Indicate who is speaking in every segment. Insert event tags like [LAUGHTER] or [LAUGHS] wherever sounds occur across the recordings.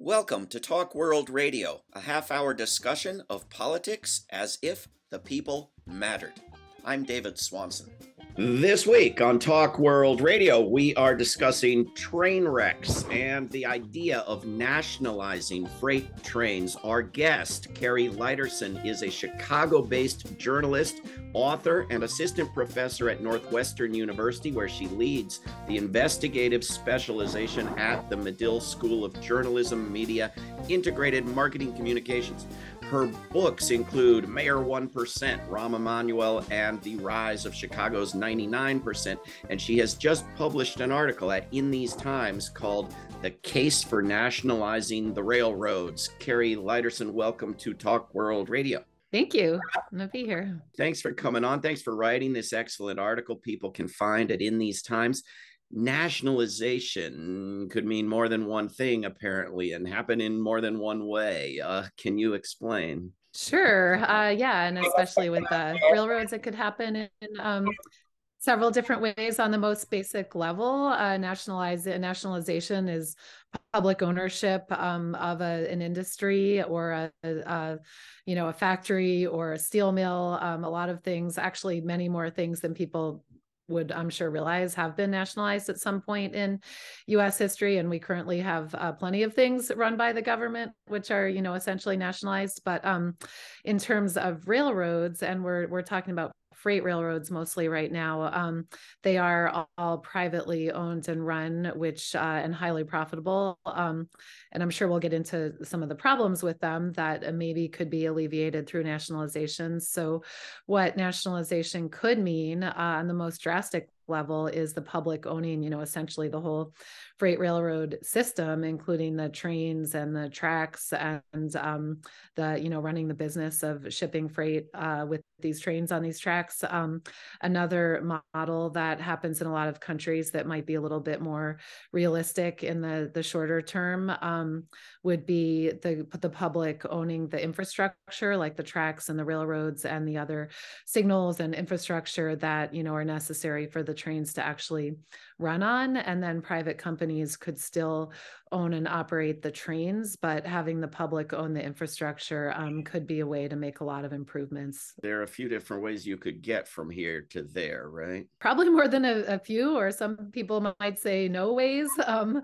Speaker 1: Welcome to Talk World Radio, a half hour discussion of politics as if the people mattered. I'm David Swanson. This week on Talk World Radio, we are discussing train wrecks and the idea of nationalizing freight trains. Our guest, Kari Lydersen, is a Chicago based journalist, author, and assistant professor at Northwestern University, where she leads the investigative specialization at the Medill School of Journalism, Media, Integrated Marketing Communications. Her books include Mayor 1%, Rahm Emanuel, and The Rise of Chicago's 99%. And she has just published an article at In These Times called The Case for Nationalizing the Railroads. Kari Lydersen, welcome to Talk World Radio.
Speaker 2: Thank you. I'm gonna be here.
Speaker 1: Thanks for coming on. Thanks for writing this excellent article. People can find it in these times nationalization could mean more than one thing apparently and happen in more than one way. Uh, can you explain?
Speaker 2: Sure. Uh, yeah and especially with the railroads it could happen in um, several different ways on the most basic level. Uh, nationalize nationalization is public ownership um, of a, an industry or a, a, you know a factory or a steel mill um, a lot of things actually many more things than people would I'm sure realize have been nationalized at some point in U.S. history, and we currently have uh, plenty of things run by the government which are you know essentially nationalized. But um, in terms of railroads, and we're we're talking about freight railroads mostly right now. Um, they are all, all, privately owned and run, which uh, and highly profitable. Um, and I'm sure we'll get into some of the problems with them that maybe could be alleviated through nationalization. So, what nationalization could mean uh, on the most drastic level is the public owning, you know, essentially the whole freight railroad system, including the trains and the tracks and um, the, you know, running the business of shipping freight uh, with these trains on these tracks. Um, another model that happens in a lot of countries that might be a little bit more realistic in the the shorter term um, would be the the public owning the infrastructure, like the tracks and the railroads and the other signals and infrastructure that you know are necessary for the trains to actually run on and then private companies could still own and operate the trains but having the public own the infrastructure um, could be a way to make a lot of improvements.
Speaker 1: There are a few different ways you could get from here to there right?
Speaker 2: Probably more than a, a few or some people might say no ways. Um,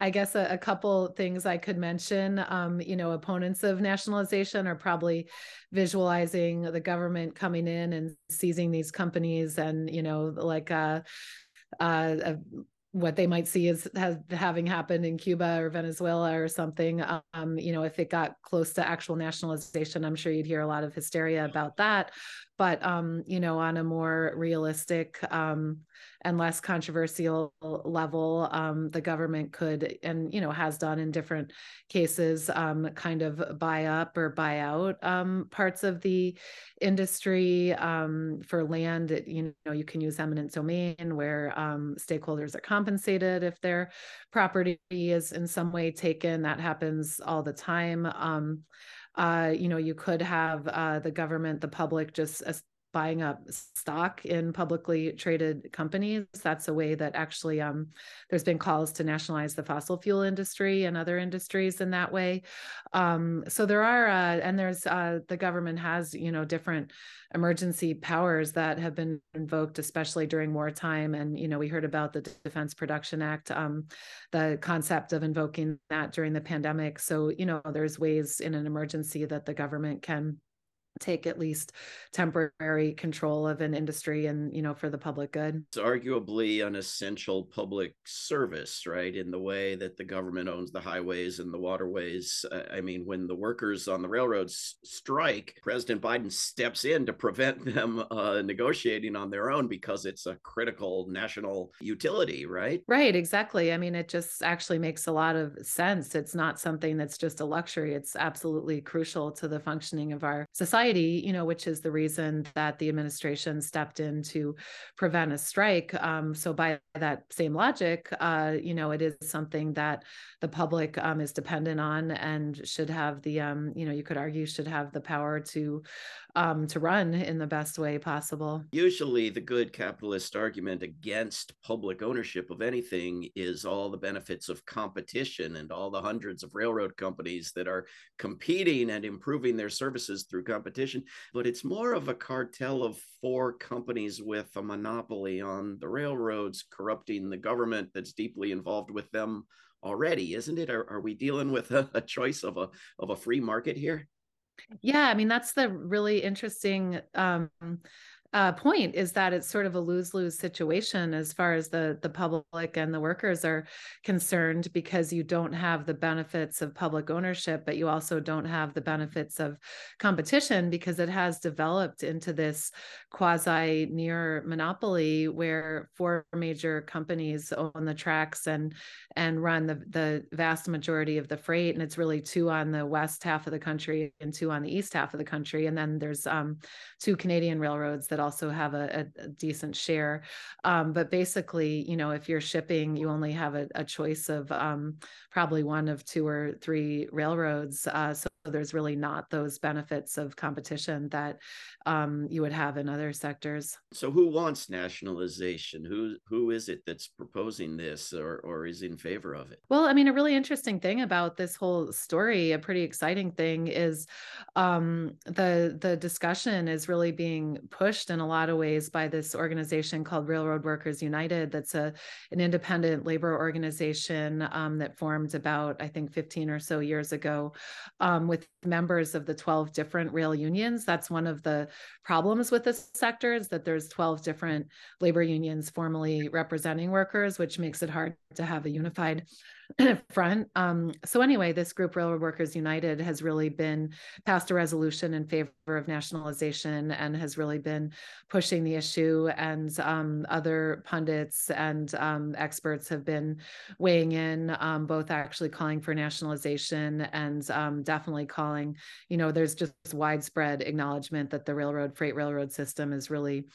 Speaker 2: i guess a, a, couple things i could mention um, you know opponents of nationalization are probably visualizing the government coming in and seizing these companies and you know like uh uh, what they might see as has, having happened in Cuba or Venezuela or something. Um, you know, if it got close to actual nationalization, I'm sure you'd hear a lot of hysteria about that but um, you know on a more realistic um, and less controversial level um, the government could and you know has done in different cases um, kind of buy up or buy out um, parts of the industry um, for land you know you can use eminent domain where stakeholders are compensated if their property is in some way taken. That happens all the time uh, you know, you could have uh, the government, the public just buying up stock in publicly traded companies. That's a way that actually um, there's been calls to nationalize the fossil fuel industry and other industries in that way. Um, so there are, uh, and there's uh, the government has, you know, different emergency powers that have been invoked, especially during wartime. And, you know, we heard about the Defense Production Act, um, the concept of invoking that during the pandemic. So, you know, there's ways in an emergency that the government can take at least temporary control of an industry and you know for the public good.
Speaker 1: It's arguably an essential public service right in the way that the government owns the highways and the waterways. I mean when the workers on the railroads strike president biden steps in to prevent them uh, negotiating on their own because it's a critical national utility right?
Speaker 2: Right exactly. I mean it just actually makes a lot of sense. It's not something that's just a luxury. It's absolutely crucial to the functioning of our society society, you know, which is the reason that the administration stepped in to prevent a strike. Um, so by that same logic, uh, you know, it is something that the public um, is dependent on and should have the, um, you know, you could argue should have the power to um, to run in the best way possible.
Speaker 1: Usually, the good capitalist argument against public ownership of anything is all the benefits of competition and all the hundreds of railroad companies that are competing and improving their services through competition. But it's more of a cartel of four companies with a monopoly on the railroads, corrupting the government that's deeply involved with them already, isn't it? Are, are we dealing with [LAUGHS] a, a choice of a of a free market here?
Speaker 2: Yeah, I mean that's the really interesting um, uh, point is that it's sort of a lose lose situation as far as the the public and the workers are concerned because you don't have the benefits of public ownership, but you also don't have the benefits of competition because it has developed into this quasi near monopoly where four major companies own the tracks and and run the the vast majority of the freight, and it's really two on the west half of the country and two on the east half of the country, and then there's um, two Canadian railroads that that also have a, a decent share. Um, but basically, you know, if you're shipping, you only have a, a choice of um, probably one of two or three railroads. Uh, so there's really not those benefits of competition that um, you would have in other sectors.
Speaker 1: So who wants nationalization? Who who is it that's proposing this or or is in favor of it?
Speaker 2: Well, I mean, a really interesting thing about this whole story, a pretty exciting thing, is um, the the discussion is really being pushed in a lot of ways by this organization called Railroad Workers United. That's a an independent labor organization um, that formed about I think 15 or so years ago um, with members of the 12 different rail unions. That's one of the problems with this sector is that there's 12 different labor unions formally representing workers, which makes it hard to have a unified [CLEARS THROAT] front. Um, so anyway, this group, Railroad Workers United, has really been passed a resolution in favor of nationalization and has really been pushing the issue. And um, other pundits and um, experts have been weighing in, um, both actually calling for nationalization and um, definitely calling. You know, there's just widespread acknowledgement that the railroad freight railroad system is really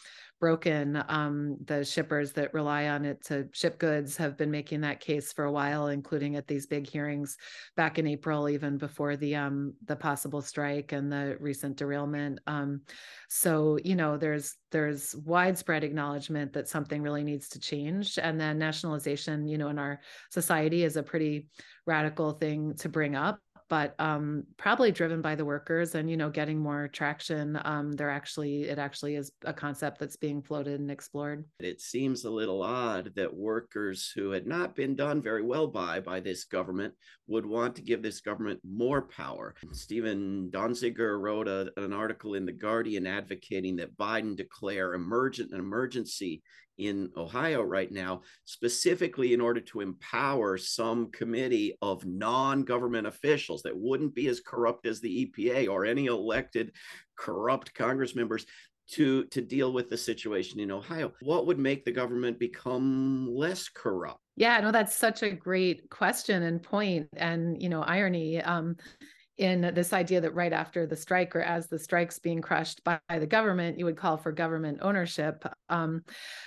Speaker 2: broken. Um, the shippers that rely on it to ship goods have been making that case for a while, including at these big hearings back in April, even before the um, the possible strike and the recent derailment. Um, so you know, there's there's widespread acknowledgement that something really needs to change, and then nationalization, you know, in our society is a pretty radical thing to bring up but um, probably driven by the workers and you know getting more traction um, they're actually it actually is a concept that's being floated and explored.
Speaker 1: It seems a little odd that workers who had not been done very well by by this government would want to give this government more power. Steven Donziger wrote a, an article in the guardian advocating that biden declare emergent an emergency in Ohio right now, specifically in order to empower some committee of non government officials that wouldn't be as corrupt as the EPA or any elected corrupt Congress members to to deal with the situation in Ohio. What would make the government become less corrupt?
Speaker 2: Yeah, no, that's such a great question and point, and you know, irony. Um, in this idea that right after the strike or as the strike's being crushed by, the government, you would call for government ownership. Um,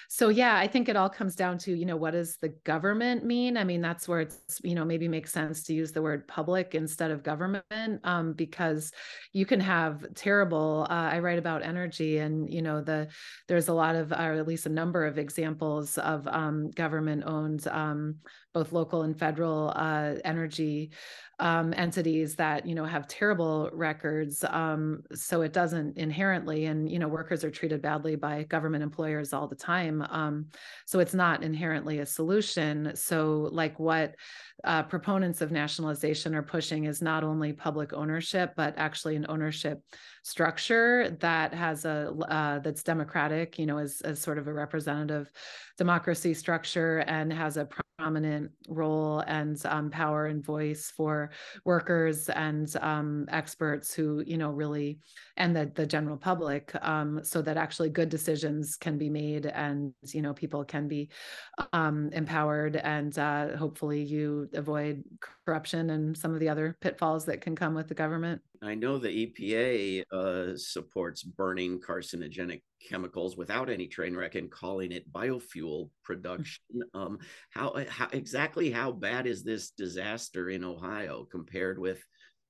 Speaker 2: so yeah, I think it all comes down to, you know, what does the government mean? I mean, that's where it's, you know, maybe makes sense to use the word public instead of government um, because you can have terrible, uh, I write about energy and, you know, the, there's a lot of, or at least a number of examples of um, government owned um, both local and federal uh, energy um, entities that you know have terrible records. Um, so it doesn't inherently, and you know workers are treated badly by government employers all the time. Um, so it's not inherently a solution. So like what uh, proponents of nationalization are pushing is not only public ownership, but actually an ownership structure that has a uh, that's democratic. You know, as as sort of a representative democracy structure and has a prominent role and um, power and voice for workers and um, experts who you know really and the the general public um, so that actually good decisions can be made and you know people can be um, empowered and uh, hopefully you avoid corruption and some of the other pitfalls that can come with the government.
Speaker 1: I know the EPA uh, supports burning carcinogenic chemicals without any train wreck and calling it biofuel production. [LAUGHS] Um, how, how exactly how bad is this disaster in Ohio compared with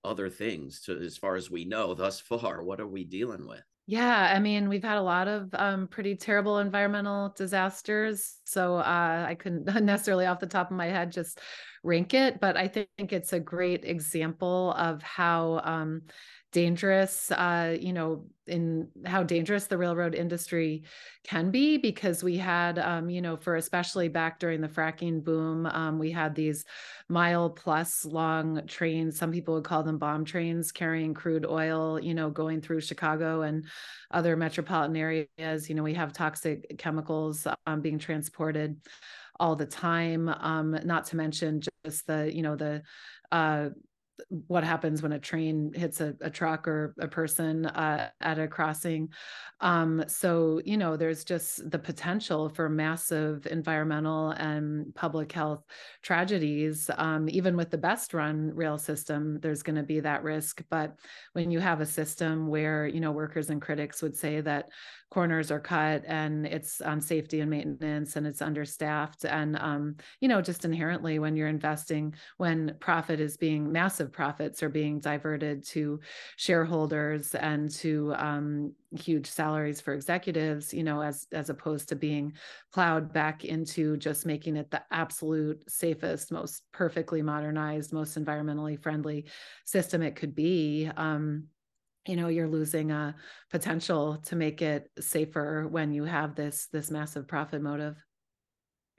Speaker 1: other things? So as far as we know thus far, what are we dealing with?
Speaker 2: Yeah, I mean, we've had a lot of um, pretty terrible environmental disasters. So uh, I couldn't [LAUGHS] necessarily off the top of my head just rank it, but I think it's a great example of how um, dangerous, uh, you know, in how dangerous the railroad industry can be because we had, um, you know, for especially back during the fracking boom, um, we had these mile plus long trains. Some people would call them bomb trains carrying crude oil, you know, going through Chicago and other metropolitan areas. You know, we have toxic chemicals um, being transported all the time. Um, not to mention just the, you know, the uh, what happens when a train hits a, a truck or a person uh, at a crossing. Um, so, you know, there's just the potential for massive environmental and public health tragedies. Um, even with the best run rail system, there's going to be that risk. But when you have a system where, you know, workers and critics would say that corners are cut and it's on safety and maintenance and it's understaffed and um, you know just inherently when you're investing when profit is being massive profits are being diverted to shareholders and to um, huge salaries for executives you know as as opposed to being plowed back into just making it the absolute safest most perfectly modernized most environmentally friendly system it could be um, you know you're losing a potential to make it safer when you have this this massive profit motive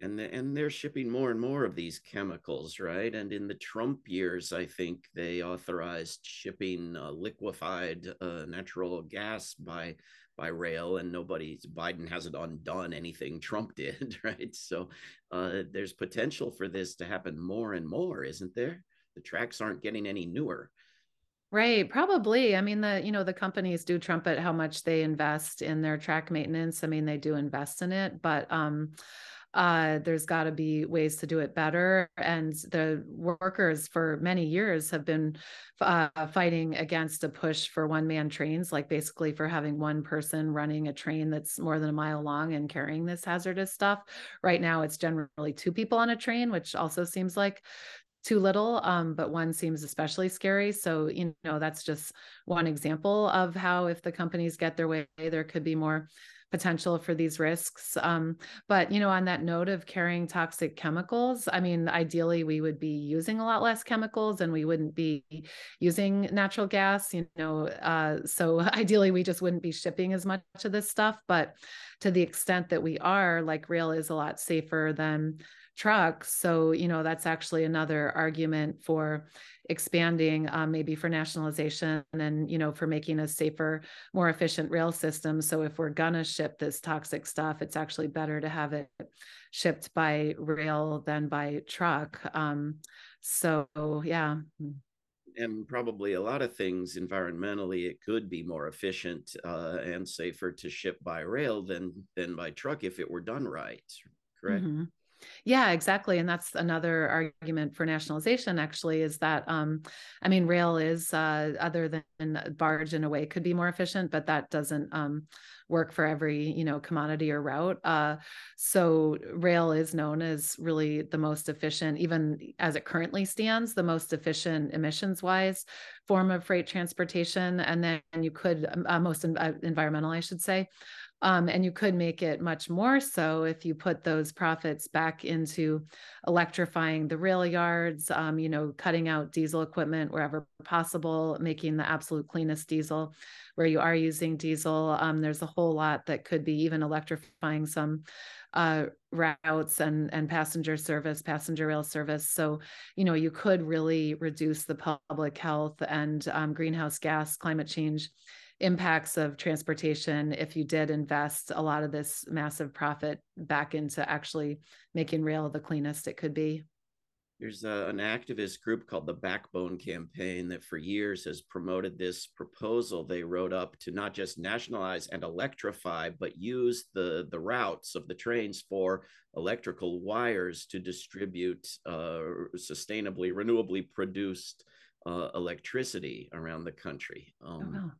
Speaker 1: and the, and they're shipping more and more of these chemicals right and in the trump years i think they authorized shipping uh, liquefied uh, natural gas by by rail and nobody's biden hasn't undone anything trump [LAUGHS] did right so uh, there's potential for this to happen more and more isn't there the tracks aren't getting any newer
Speaker 2: Right, probably. I mean, the you know the companies do trumpet how much they invest in their track maintenance. I mean, they do invest in it, but um, uh, there's got to be ways to do it better. And the workers for many years have been uh, fighting against a push for one man trains, like basically for having one person running a train that's more than a mile long and carrying this hazardous stuff. Right now, it's generally two people on a train, which also seems like too little um, but one seems especially scary so you know that's just one example of how if the companies get their way there could be more potential for these risks um, but you know on that note of carrying toxic chemicals i mean ideally we would be using a lot less chemicals and we wouldn't be using natural gas you know uh, so [LAUGHS] ideally we just wouldn't be shipping as much of this stuff but to the extent that we are like rail is a lot safer than trucks. So, you know, that's actually another argument for expanding, um, maybe for nationalization and, you know, for making a safer, more efficient rail system. So, if we're going to ship this toxic stuff, it's actually better to have it shipped by rail than by truck. Um, so, yeah
Speaker 1: and probably a lot of things environmentally it could be more efficient uh, and safer to ship by rail than than by truck if it were done right correct mm-hmm.
Speaker 2: Yeah, exactly. And that's another argument for nationalization, actually, is that, um, I mean, rail is, uh, other than barge in a way, could be more efficient, but that doesn't um, work for every, you know, commodity or route. Uh, so rail is known as really the most efficient, even as it currently stands, the most efficient emissions wise form of freight transportation. And then you could, uh, most uh, environmental, I should say. Um, and you could make it much more so if you put those profits back into electrifying the rail yards, um, you know, cutting out diesel equipment wherever possible, making the absolute cleanest diesel where you are using diesel. Um, there's a whole lot that could be even electrifying some uh, routes and and passenger service, passenger rail service. So you know you could really reduce the public health and um, greenhouse gas, climate change impacts of transportation if you did invest a lot of this massive profit back into actually making rail the cleanest it could be.
Speaker 1: there's a, an activist group called the Backbone Campaign that for years has promoted this proposal they wrote up to not just nationalize and electrify, but use the, the routes of the trains for electrical wires to distribute uh, sustainably, renewably produced uh, electricity around the country. Um, oh, wow.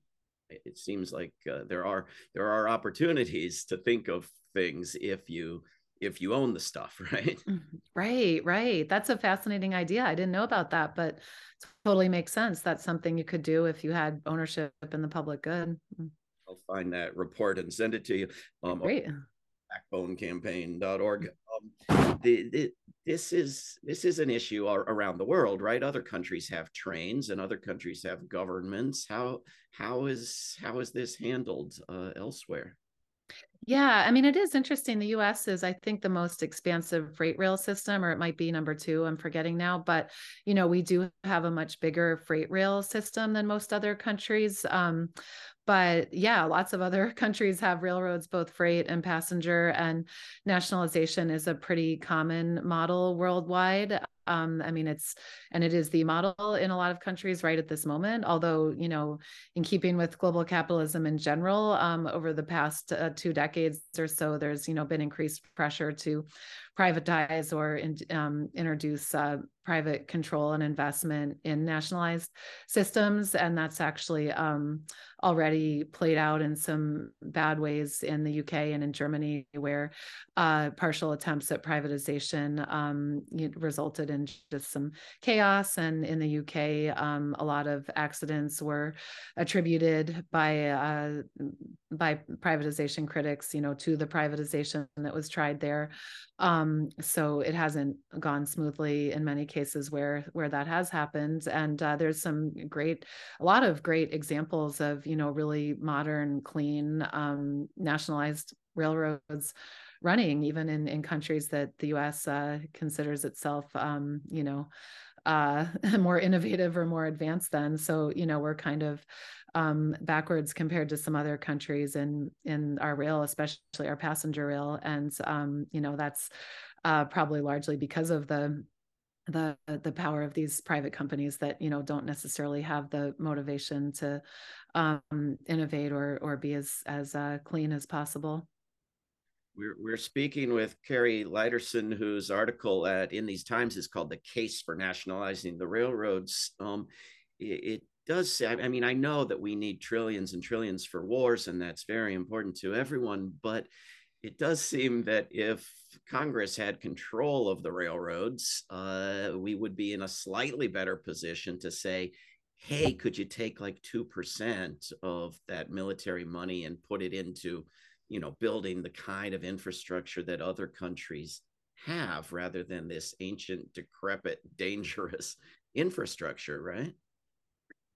Speaker 1: It seems like uh, there are there are opportunities to think of things if you if you own the stuff, [LAUGHS] right?
Speaker 2: Mm-hmm. Right, right. That's a fascinating idea. I didn't know about that, but totally makes sense. That's something you could do if you had ownership in the public good.
Speaker 1: Mm. I'll find that report and send it to you.
Speaker 2: Um, Great.
Speaker 1: Backbonecampaign.org. Um, the, the, this is this is an issue around the world, right? Other countries have trains, and other countries have governments. How how is how is this handled uh, elsewhere?
Speaker 2: Yeah, I mean, it is interesting. The US is, I think, the most expansive freight rail system, or it might be number two. I'm forgetting now. But, you know, we do have a much bigger freight rail system than most other countries. Um, but yeah, lots of other [LAUGHS] countries have railroads, both freight and passenger, and nationalization is a pretty common model worldwide. Um, I mean, it's and it is the model in a lot of countries right at this moment. Although, you know, in keeping with global capitalism in general, um, over the past uh, two decades or so, there's you know been increased pressure to privatize or in, um, introduce uh, private control and investment in nationalized systems, and that's actually um, already played out in some bad ways in the UK and in Germany, where uh, partial attempts at privatization um, resulted in just some chaos. And in the UK, um, a lot of accidents were attributed by uh, by privatization critics, you know, to the privatization that was tried there. Um, so it hasn't gone smoothly in many cases where where that has happened. And uh, there's some great, a lot of great examples of you know really modern, clean, um, nationalized railroads running, even in in countries that the U.S. Uh, considers itself, um, you know. Uh, [LAUGHS] more innovative or more advanced than so you know we're kind of um, backwards compared to some other countries in in our rail, especially our passenger rail, and um, you know that's uh, probably largely because of the the the power of these private companies that you know don't necessarily have the motivation to um, innovate or or be as as uh, clean as possible.
Speaker 1: We're, we're speaking with Kari Lydersen, whose article at In These Times is called "The Case for Nationalizing the Railroads." Um, it, it does say, I mean, I know that we need trillions and trillions for wars, and that's very important to everyone, but it does seem that if Congress had control of the railroads, uh, we would be in a slightly better position to say, hey, could you take like 2% of that military money and put it into, you know, building the kind of infrastructure that other countries have rather than this ancient, decrepit, [LAUGHS] dangerous infrastructure, right?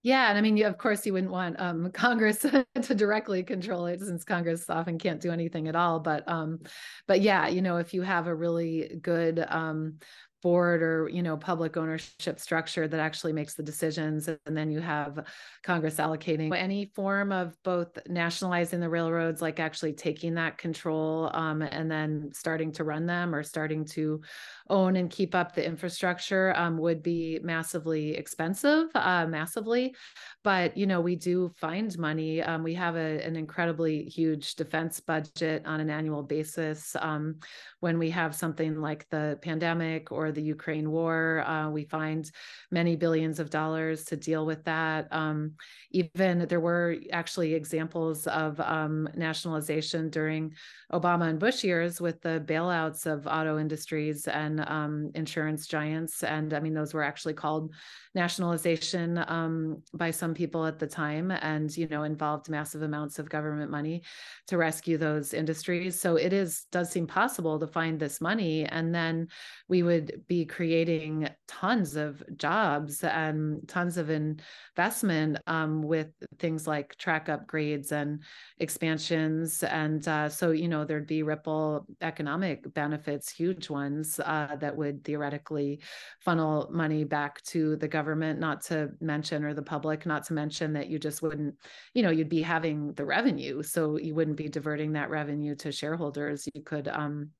Speaker 2: Yeah, and I mean, you, of course, you wouldn't want um, [LAUGHS] Congress [LAUGHS] to directly control it, since Congress often can't do anything at all. But, um, but yeah, you know, if you have a really good um, board or you know public ownership structure that actually makes the decisions and then you have congress allocating any form of both nationalizing the railroads like actually taking that control um, and then starting to run them or starting to own and keep up the infrastructure um, would be massively expensive uh, massively. But you know we do find money um, we have a, an incredibly huge defense budget on an annual basis um, when we have something like the pandemic or the Ukraine war. Uh, we find many billions of dollars to deal with that. Um, even there were actually examples of um, nationalization during Obama and Bush years with the bailouts of auto industries and um, insurance giants. And I mean, those were actually called nationalization um, by some people at the time and you know involved massive amounts of government money to rescue those industries so it is does seem possible to find this money and then we would be creating tons of jobs and tons of investment um, with things like track upgrades and expansions. And uh, so you know there'd be ripple economic benefits huge ones uh, that would theoretically funnel money back to the government. Not to mention or the public not to mention that you just wouldn't you know you'd be having the revenue. So you wouldn't be diverting that revenue to shareholders. You could um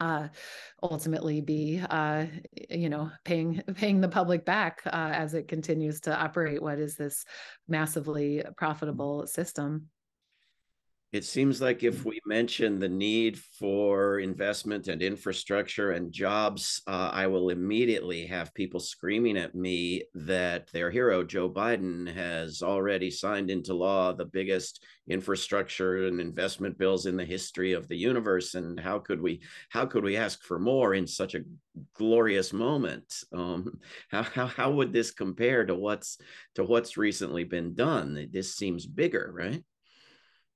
Speaker 2: uh, ultimately be uh, you know paying [LAUGHS] paying the public back uh, as it continues to operate what is this massively profitable system
Speaker 1: it seems like if we mention the need for investment and infrastructure and jobs, uh, I will immediately have people screaming at me that their hero, Joe Biden, has already signed into law the biggest infrastructure and investment bills in the history of the universe. And how could we how could we ask for more in such a glorious moment? Um, [LAUGHS] how, how how would this compare to what's to what's recently been done? This seems bigger, right?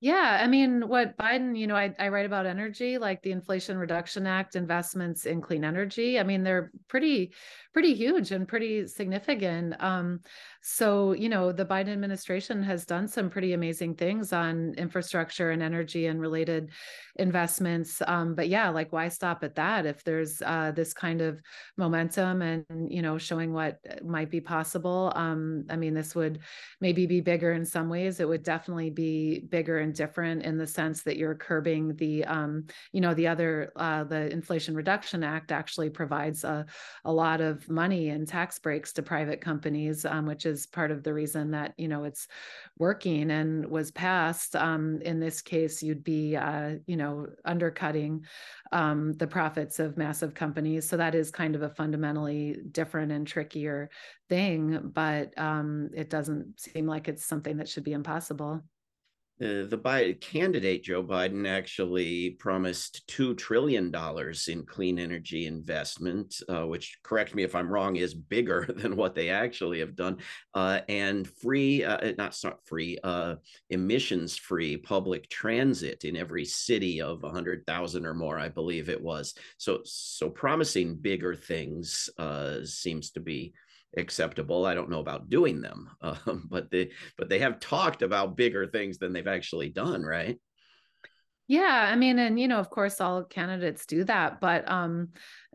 Speaker 2: Yeah, I mean, what Biden, you know, I, I write about energy, like the Inflation Reduction Act, investments in clean energy. I mean, they're pretty, pretty huge and pretty significant. Um, so, you know, the Biden administration has done some pretty amazing things on infrastructure and energy and related investments. Um, but yeah, like why stop at that if there's uh, this kind of momentum and, you know, showing what might be possible? Um, I mean, this would maybe be bigger in some ways. It would definitely be bigger different in the sense that you're curbing the, um, you know, the other, uh, the Inflation Reduction Act actually provides a, a lot of money and tax breaks to private companies, um, which is part of the reason that, you know, it's working and was passed. Um, in this case, you'd be, uh, you know, undercutting um, the profits of massive companies. So that is kind of a fundamentally different and trickier thing, but um, it doesn't seem like it's something that should be impossible.
Speaker 1: Uh, the Biden, candidate Joe Biden actually promised two trillion dollars in clean energy investment, uh, which, correct me if I'm wrong, is bigger [LAUGHS] than what they actually have done, uh, and free, uh, not not free, uh, emissions-free public transit in every city of hundred thousand or more, I believe it was. So, so promising bigger things seems to be acceptable. I don't know about doing them, [LAUGHS] um, but they but they have talked about bigger things than they've actually done, right?
Speaker 2: Yeah, I mean, and you know, of course, all candidates do that, but um,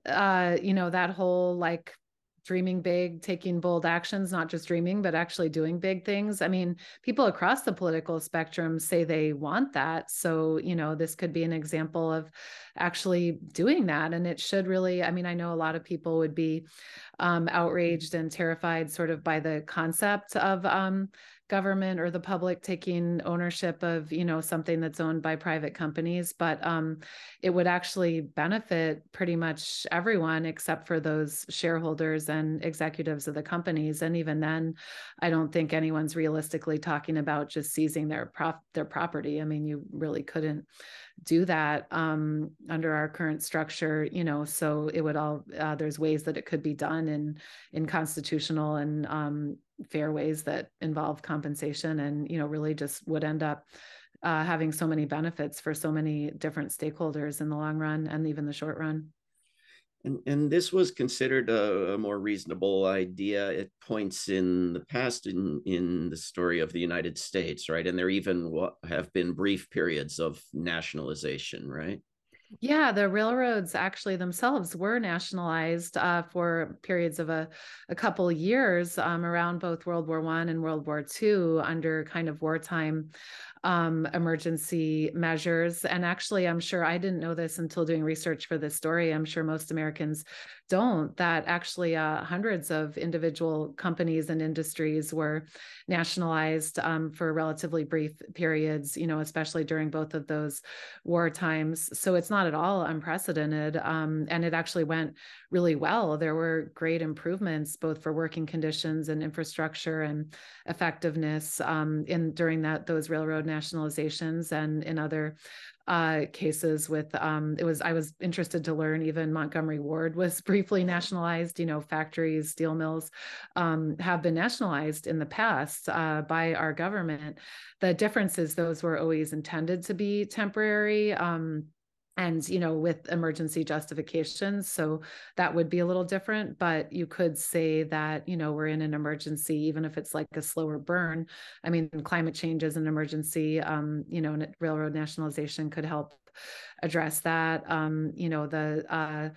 Speaker 2: uh, you know, that whole like dreaming big, taking bold actions, not just dreaming, but actually doing big things. I mean, people across the political spectrum say they want that. So, you know, this could be an example of actually doing that. And it should really, I mean, I know a lot of people would be um, outraged and terrified sort of by the concept of um, government or the public taking ownership of you know something that's owned by private companies but um, it would actually benefit pretty much everyone except for those shareholders and executives of the companies. And even then i don't think anyone's realistically talking about just seizing their prop their property. I mean you really couldn't do that um, under our current structure you know so it would all uh, there's ways that it could be done in in constitutional and um, fair ways that involve compensation and you know really just would end up uh, having so many benefits for so many different stakeholders in the long run and even the short run
Speaker 1: and, and this was considered a, a, more reasonable idea at points in the past in, in the story of the United States, right? And there even have been brief periods of nationalization, right?
Speaker 2: Yeah, the railroads actually themselves were nationalized uh, for periods of a, a couple years um, around both World War One and World War Two under kind of wartime um, emergency measures. And actually, I'm sure I didn't know this until doing research for this story. I'm sure most Americans don't, that actually uh, hundreds of individual companies and industries were nationalized um, for relatively brief periods, you know, especially during both of those war times. So it's not at all unprecedented. Um, and it actually went really well. There were great improvements both for working conditions and infrastructure and effectiveness um, in during that those railroad nationalizations and in other uh, cases with um, it was I was interested to learn even Montgomery Ward was [LAUGHS] briefly nationalized. You know, factories, steel mills um, have been nationalized in the past uh, by our government. The difference is those were always intended to be temporary. Um, and you know with emergency justifications so that would be a little different but you could say that you know we're in an emergency even if it's like a slower burn. I mean climate change is an emergency um, you know railroad nationalization could help address that. Um, you know the uh,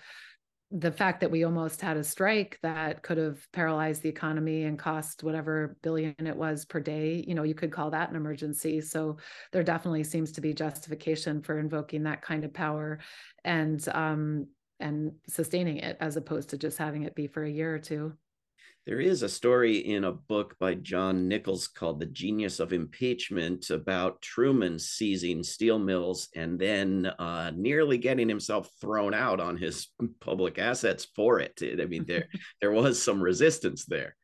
Speaker 2: the fact that we almost had a strike that could have paralyzed the economy and cost whatever billion it was per day, you know, you could call that an emergency. So there definitely seems to be justification for invoking that kind of power and um, and sustaining it as opposed to just having it be for a year or two.
Speaker 1: There is a story in a book by John Nichols called The Genius of Impeachment about Truman seizing steel mills and then uh, nearly getting himself thrown out on his [LAUGHS] public assets for it. I mean, there [LAUGHS] there was some resistance there.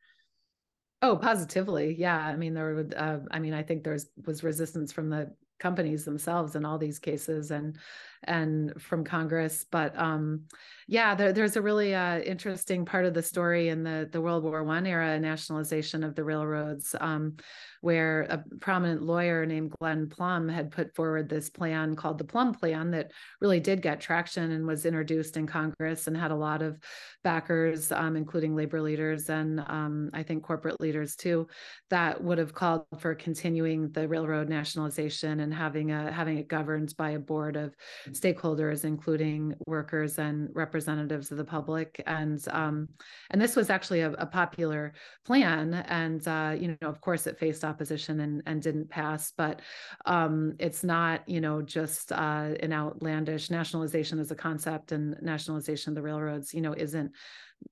Speaker 2: Oh, positively, yeah. I mean, there would. Uh, I mean, I think there was resistance from the companies themselves in all these cases, and and from Congress. But um, yeah, there, there's a really uh, interesting part of the story in the the World War One era nationalization of the railroads, um, where a prominent lawyer named Glenn Plumb had put forward this plan called the Plumb Plan that really did get traction and was introduced in Congress and had a lot of backers, um, including labor leaders and um, I think corporate leaders too, that would have called for continuing the railroad nationalization and having a having it governed by a board of stakeholders, including workers and representatives of the public. And um, and this was actually a, a popular plan. And uh, you know, of course, it faced opposition and, and didn't pass. But um, it's not, you know, just uh, an outlandish nationalization as a concept and nationalization of the railroads. You know, isn't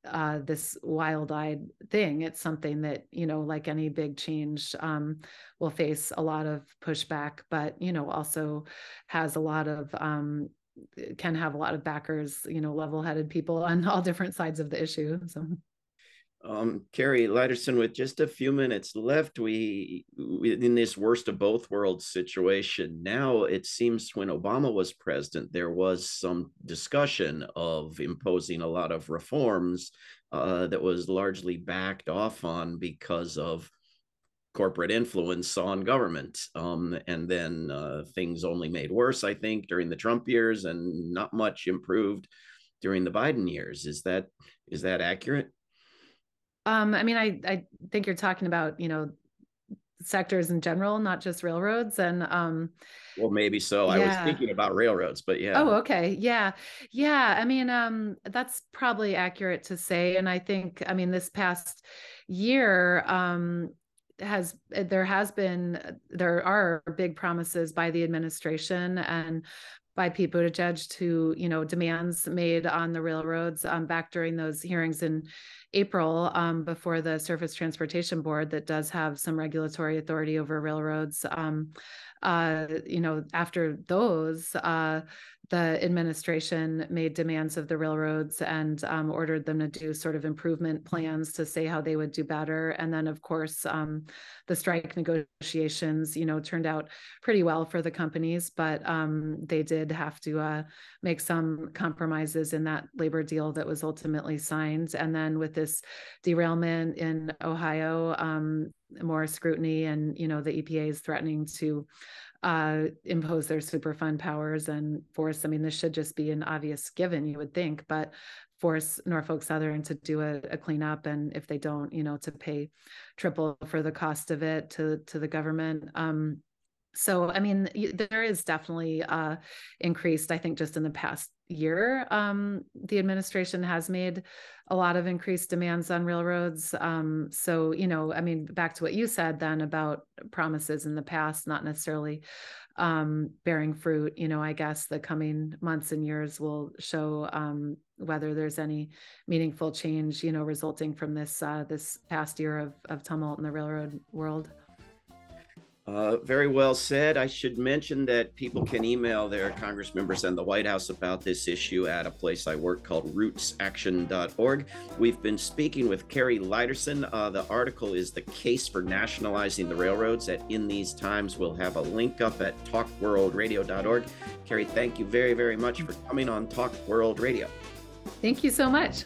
Speaker 2: uh, this wild-eyed thing. It's something that you know, like any big change, um, will face a lot of pushback, but you know, also has a lot of um, can have a lot of backers. You know, level-headed people [LAUGHS] on all different sides of the issue. So.
Speaker 1: Um, Kari Lydersen, with just a few minutes left, we, we, in this worst of both worlds situation. Now it seems when Obama was president, there was some discussion of imposing a lot of reforms uh, that was largely backed off on because of corporate influence on government. Um, and then uh, things only made worse, I think, during the Trump years, and not much improved during the Biden years. Is that is that accurate?
Speaker 2: Um, I mean, I I think you're talking about you know sectors in general, not just railroads, and um,
Speaker 1: well, maybe so. Yeah. I was thinking about railroads, but yeah.
Speaker 2: Oh, okay, yeah, yeah. I mean, um, that's probably accurate to say, and I think, I mean, this past year, um, has there has been there are big promises by the administration and by Pete Buttigieg to you know demands made on the railroads um, back during those hearings in April um, before the Surface Transportation Board that does have some regulatory authority over railroads. Um, uh, you know, after those, uh, the administration made demands of the railroads and um, ordered them to do sort of improvement plans to say how they would do better. And then, of course, um, the strike negotiations, you know, turned out pretty well for the companies, but um, they did have to uh, make some compromises in that labor deal that was ultimately signed. And then with this derailment in Ohio, um, more scrutiny, and you know, the EPA is threatening to uh, impose their superfund powers and force. I mean, this should just be an obvious given, you would think, but force Norfolk Southern to do a, a cleanup, and if they don't, you know, to pay triple for the cost of it to to the government. Um, so i mean there is definitely uh increased i think just in the past year um the administration has made a lot of increased demands on railroads um so you know i mean back to what you said then about promises in the past not necessarily um bearing fruit you know i guess the coming months and years will show um whether there's any meaningful change you know resulting from this uh this past year of of tumult in the railroad world
Speaker 1: uh, very well said. I should mention that people can email their Congress members and the White House about this issue at a place I work called rootsaction.org. We've been speaking with Kari Lydersen. Uh, the article is The Case for Nationalizing the Railroads at In These Times. We'll have a link up at talkworldradio.org. Kari, thank you very, very much for coming on Talk World Radio.
Speaker 2: Thank you so much.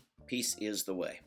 Speaker 1: Peace is the way.